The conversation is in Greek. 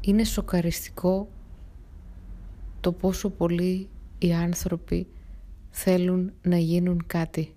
είναι σοκαριστικό το πόσο πολύ οι άνθρωποι θέλουν να γίνουν κάτι.